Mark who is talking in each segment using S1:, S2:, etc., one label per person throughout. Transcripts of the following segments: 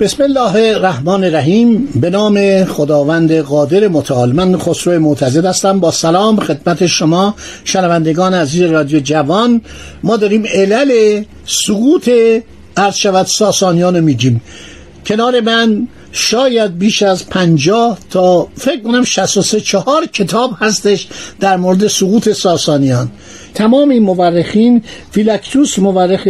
S1: بسم الله الرحمن الرحیم. به نام خداوند قادر متعال من خسرو معتزد هستم. با سلام خدمت شما شنوندگان عزیز رادیو جوان. ما داریم علل سقوط عرض شود ساسانیان میگیم. کنار من شاید بیش از پنجاه تا فکر کنم 63 چهار کتاب هستش در مورد سقوط ساسانیان. تمام این مورخین تئوفیلاکتوس مورخ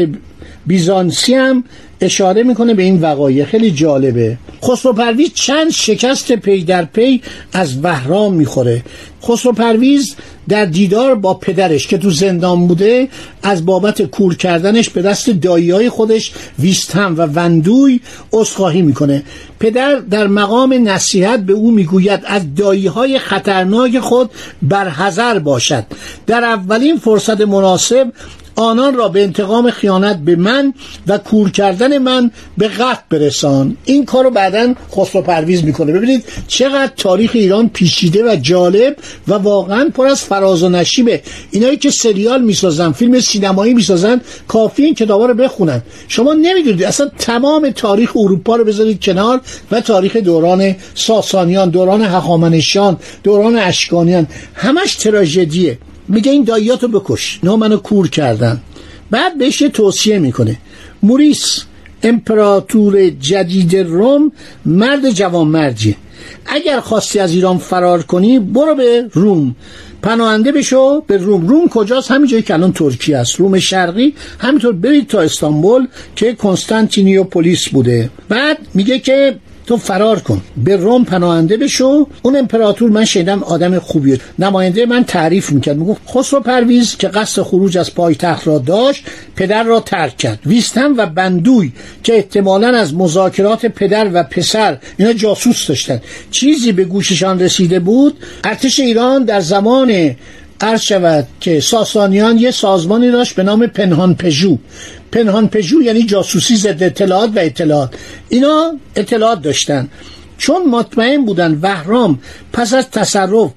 S1: بیزانسی هم اشاره می‌کنه به این وقایع. خیلی جالبه. خسرو پرویز چند شکست پی در پی از بهرام می‌خوره. خسرو پرویز در دیدار با پدرش که تو زندان بوده از بابت کور کردنش به دست دایی خودش ویستم و وندوی اصخاهی می‌کنه. پدر در مقام نصیحت به او می‌گوید از دایی های خطرناک خود برحذر باشد. در اولین فرصت مناسب آنان را به انتقام خیانت به من و کور کردن من به قتل برسان. این کار رو بعدا خسرو پرویز می‌کنه. ببینید چقدر تاریخ ایران پیچیده و جالب و واقعا پر از فراز و نشیبه. اینایی که سریال می‌سازن فیلم سینمایی می‌سازن کافی این کتابا رو بخونن. شما نمی‌دونید اصلا تمام تاریخ اروپا رو بذارید کنار و تاریخ دوران ساسانیان دوران هخامنشیان دوران اشکانیان. همش تراژدیه. میگه این داییاتو بکش. نه منو کور کردن. بعد بهش توصیه می‌کنه. موریس امپراتور جدید روم مرد جوان مرجیه اگر خواستی از ایران فرار کنی برو به روم. پناهنده بشو به روم. روم کجاست؟ همین جایی که الان ترکیه است. روم شرقی. همینطور برید تا استانبول که کنستانتینیوپولیس بوده. بعد میگه که تو فرار کن. به روم پناهنده بشو. اون امپراتور من شنیدم آدم خوبیه. نماینده من تعریف می‌کرد. می‌گفت خسرو پرویز که قصد خروج از پایتخت را داشت پدر را ترک کرد. ویستم و بندوی که احتمالا از مذاکرات پدر و پسر اینا جاسوس داشتن. چیزی به گوششان رسیده بود ارتش ایران در زمان عرض شود که ساسانیان یه سازمانی داشت به نام پنهان پژو پنهان پژو یعنی جاسوسی ضد اطلاعات و اطلاعات. اینا اطلاعات داشتن. چون مطمئن بودن وهرام پس از تصرف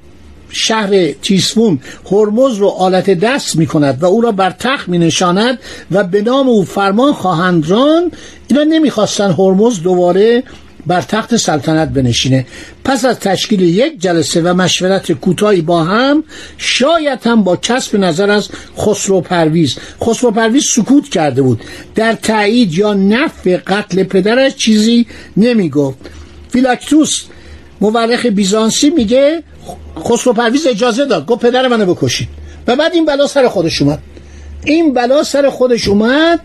S1: شهر تیسفون هرمز رو آلت دست می کند و او را بر تخت می نشاند و به نام او فرمان خواهند ران اینا نمی‌خواستن هرمز دوباره بر تخت سلطنت بنشینه. پس از تشکیل یک جلسه و مشورت کوتاهی با هم شاید هم با کسب نظر از خسرو پرویز. خسرو پرویز سکوت کرده بود. در تایید یا نفع قتل پدرش چیزی نمی‌گفت فیلاکتوس مورخ بیزانسی میگه خسرو پرویز اجازه داد. گفت پدر منو بکشید. و بعد این بلا سر خودش اومد. این بلا سر خودش اومد.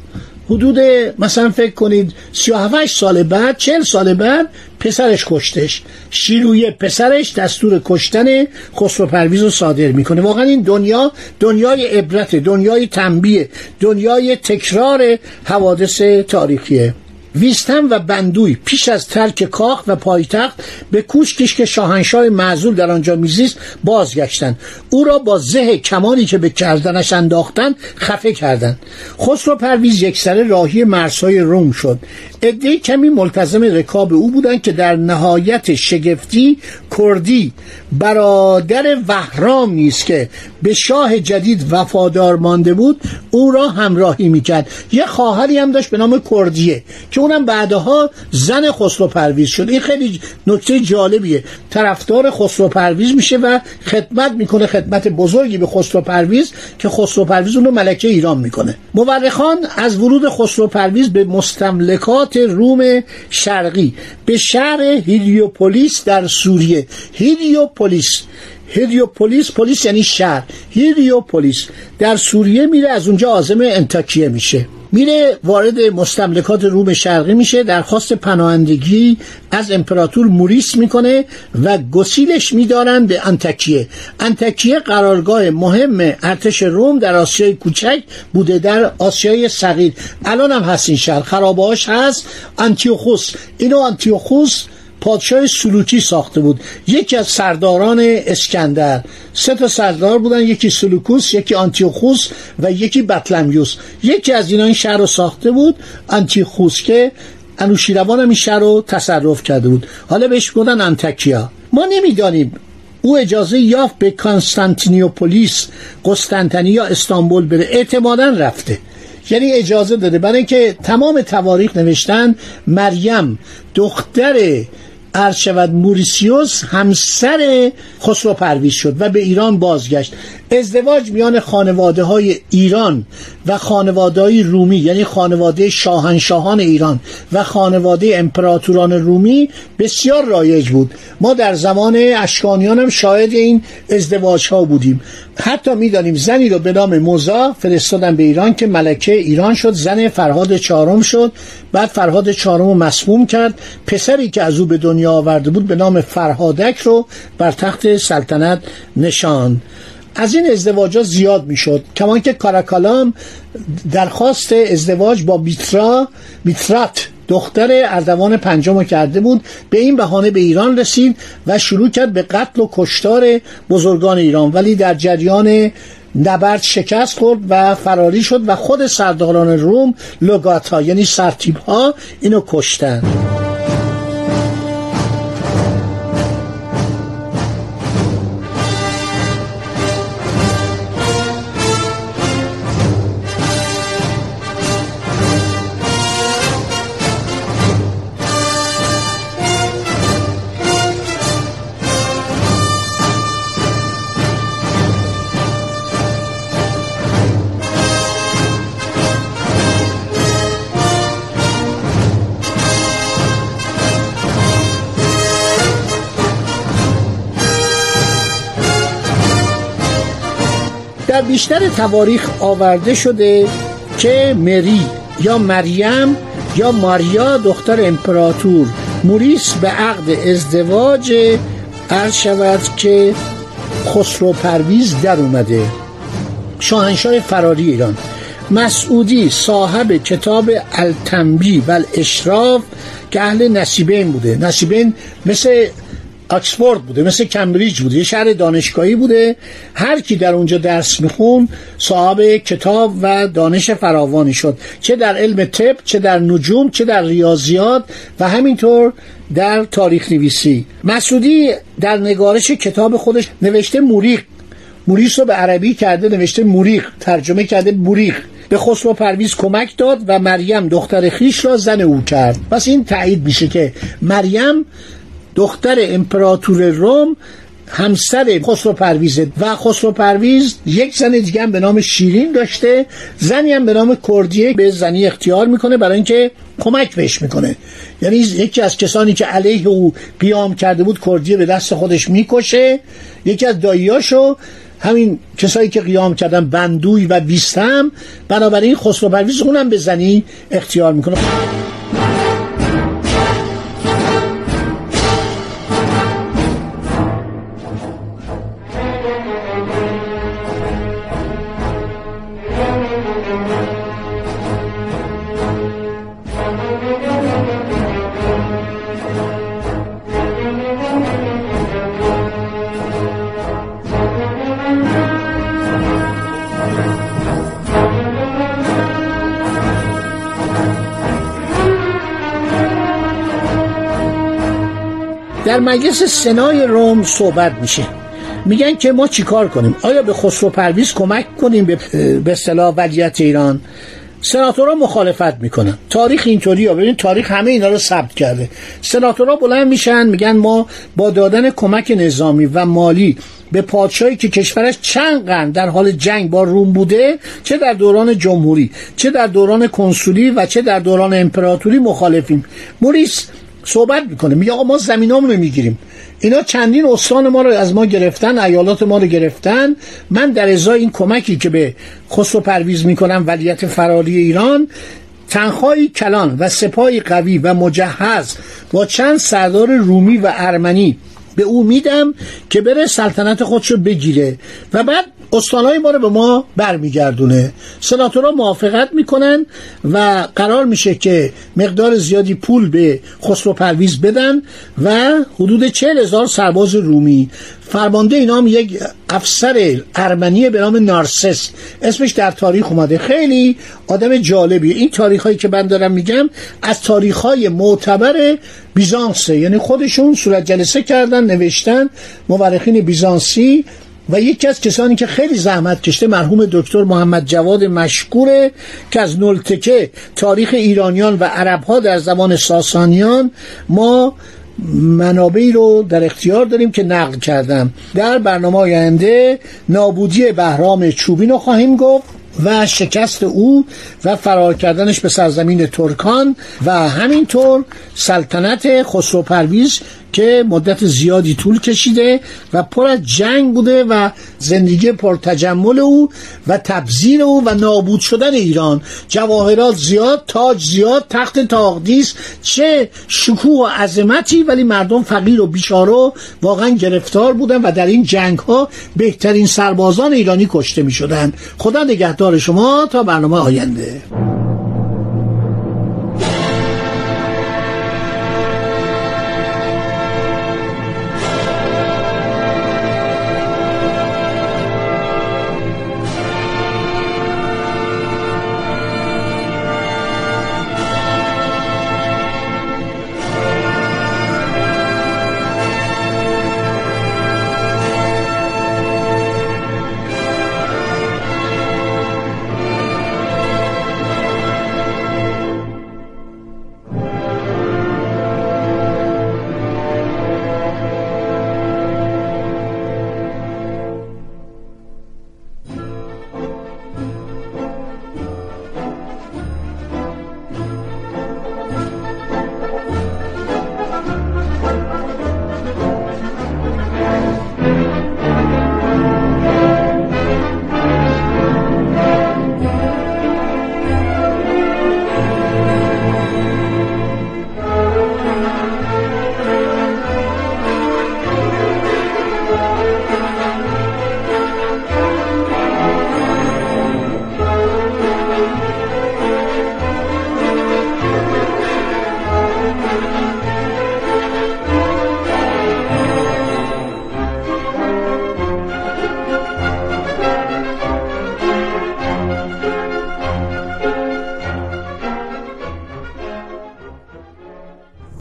S1: حدود مثلا فکر کنید 37 سال بعد 40 سال بعد پسرش کشتش. شیروی پسرش دستور کشتن خسرو پرویز رو صادر می‌کنه. واقعا این دنیا دنیای عبرت دنیای تنبیه دنیای تکرار حوادث تاریخیه. ویستم و بندوی پیش از ترک کاخ و پایتخت به کوشکش که شاهنشاه معزول در آنجا میزیست بازگشتند. او را با زه کمانی که به کردنش انداختن خفه کردند. خسرو پرویز یکسره راهی مرزهای روم شد. عده کمی ملتزم رکاب او بودند که در نهایت شگفتی کردی برادر وهرام نیست که به شاه جدید وفادار مانده بود او را همراهی می‌کرد. یه خواهری هم داشت به نام کردیه که اونم بعدها زن خسرو پرویز شد. این خیلی نکته جالبیه. طرفدار خسرو پرویز میشه و خدمت می‌کنه خدمت بزرگی به خسرو پرویز که خسرو پرویز اونو ملکه ایران می‌کنه. مورخان از ورود خسرو پرویز به مستملکات روم شرقی به شهر هیلیوپولیس در سوریه. هیلیوپولیس. هیلیوپولیس پلیس یعنی شهر. هیلیوپولیس. در سوریه میره از اونجا عازم انتاکیه میشه. میره وارد مستملکات روم شرقی میشه درخواست پناهندگی از امپراتور موریس می‌کنه و گسیلش میدارن به انتکیه. انتکیه قرارگاه مهم ارتش روم در آسیای کوچک بوده در آسیای صغیر. الان هم هست این شهر خرابهاش هست. انتیوخوس اینو انتیوخوس پادشاه سلوکی ساخته بود. یکی از سرداران اسکندر. سه تا سردار بودن یکی سلوکوس یکی آنتیوخوس و یکی بطلمیوس. یکی از اینا این شهر رو ساخته بود آنتیوخوس که انوشیروان هم این شهر رو تصرف کرده بود. حالا بهش گفتن انتکیا. ما نمی‌دانیم او اجازه یافت به کانستانتینیوپولیس قسطنطنیه یا استانبول بره. اعتمادا رفته. یعنی اجازه داده. برای اینکه تمام تواریخ نوشتن مریم دختر عرض شود موریسیوس همسر خسرو پرویز شد و به ایران بازگشت. ازدواج میان خانواده های ایران و خانواده های رومی یعنی خانواده شاهنشاهان ایران و خانواده امپراتوران رومی بسیار رایج بود. ما در زمان اشکانیان هم شاهد این ازدواج ها بودیم. حتی می‌دانیم زنی رو به نام موزا فرستادن به ایران که ملکه ایران شد زن فرهاد چهارم شد. بعد فرهاد چهارم رو مسموم کرد. پسری که از او به دنیا آورده بود به نام فرهادک رو بر تخت سلطنت نشاند از این ازدواج ها زیاد می‌شد. کمان که کاراکالام درخواست ازدواج با بیترا بیترات دختر اردوان پنجم کرده بود به این بهانه به ایران رسید و شروع کرد به قتل و کشتار بزرگان ایران. ولی در جریان نبرد شکست خورد و فراری شد و خود سرداران روم لوگاتا یعنی سرتیب ها اینو کشتن. در بیشتر تواریخ آورده شده که مری یا مریم یا ماریا دختر امپراتور موریس به عقد ازدواج عرض شود که خسرو پرویز در اومده. شاهنشاه فراری ایران. مسعودی صاحب کتاب التنبی و الاشراف که اهل نصیبین بوده. نصیبین مثل آکسفورد بوده مثل کمبریج بوده یه شهر دانشگاهی بوده. هر کی در اونجا درس میخون صاحب کتاب و دانش فراوانی شد. چه در علم طب چه در نجوم چه در ریاضیات و همینطور در تاریخ نویسی مسعودی در نگارش کتاب خودش نوشته موریق موریس رو به عربی کرده نوشته موریق ترجمه کرده بوریق به خسرو پرویز کمک داد و مریم دختر خیش را زن او کرد. پس این تایید میشه که مریم دختر امپراتور روم همسر خسرو پرویزه. و خسرو پرویز یک زن دیگه هم به نام شیرین داشته. زنی هم به نام کردیه به زنی اختیار می‌کنه برای اینکه کمک بهش می‌کنه. یعنی یکی از کسانی که علیه او قیام کرده بود کردیه به دست خودش می‌کشه. یکی از داییاشو همین کسایی که قیام کردن بندوی و بیستم بنابراین خسرو پرویز اونم به زنی اختیار می‌کنه. در مجلس سنای روم صحبت میشه. میگن که ما چیکار کنیم؟ آیا به خسرو پرویز کمک کنیم به اصطلاح ولیت ایران؟ سناتورها مخالفت می‌کنن. تاریخ اینطوری ها ببین تاریخ همه اینا رو ثبت کرده. سناتورها بلند میشن میگن ما با دادن کمک نظامی و مالی به پادشاهی که کشورش چند قرن در حال جنگ با روم بوده چه در دوران جمهوری چه در دوران کنسولی و چه در دوران امپراتوری مخالفیم. موریس صحبت می‌کنه. میگه آقا ما زمینامون رو می‌گیریم. اینا چندین استان ما رو از ما گرفتن ایالات ما رو گرفتن. من در ازای این کمکی که به خسرو پرویز می‌کنم ولیت فراری ایران تنخواهی کلان و سپاهی قوی و مجهز با چند سردار رومی و ارمنی به او میدم که بره سلطنت خودش رو بگیره. و بعد استانهای ما رو به ما برمیگردونه. سناتورها موافقت می‌کنن و قرار میشه که مقدار زیادی پول به خسرو پرویز بدن و حدود چهل هزار سرباز رومی. فرمانده اینا هم یک افسر ارمنی به نام نارسس. اسمش در تاریخ اومده. خیلی آدم جالبیه. این تاریخ هایی که من دارم میگم از تاریخ های معتبر بیزانسه. یعنی خودشون صورت جلسه کردن نوشتن. مورخین بیزانسی و یکی از کسانی که خیلی زحمت کشته مرحوم دکتر محمد جواد مشکوره که از نلتکه تاریخ ایرانیان و عربها در زمان ساسانیان ما منابعی رو در اختیار داریم که نقل کردم. در برنامه آینده نابودی بهرام چوبین رو خواهیم گفت و شکست او و فرار کردنش به سرزمین ترکان و همینطور سلطنت خسرو پرویز که مدت زیادی طول کشیده و پر از جنگ بوده و زندگی پر تجمل او و تبذیر او و نابود شدن ایران. جواهرات زیاد تاج زیاد تخت تاقدیس چه شکوه و عظمتی ولی مردم فقیر و بیچاره واقعا گرفتار بودن و در این جنگ ها بهترین سربازان ایرانی کشته می شدن خدا نگهدار شما تا برنامه آینده.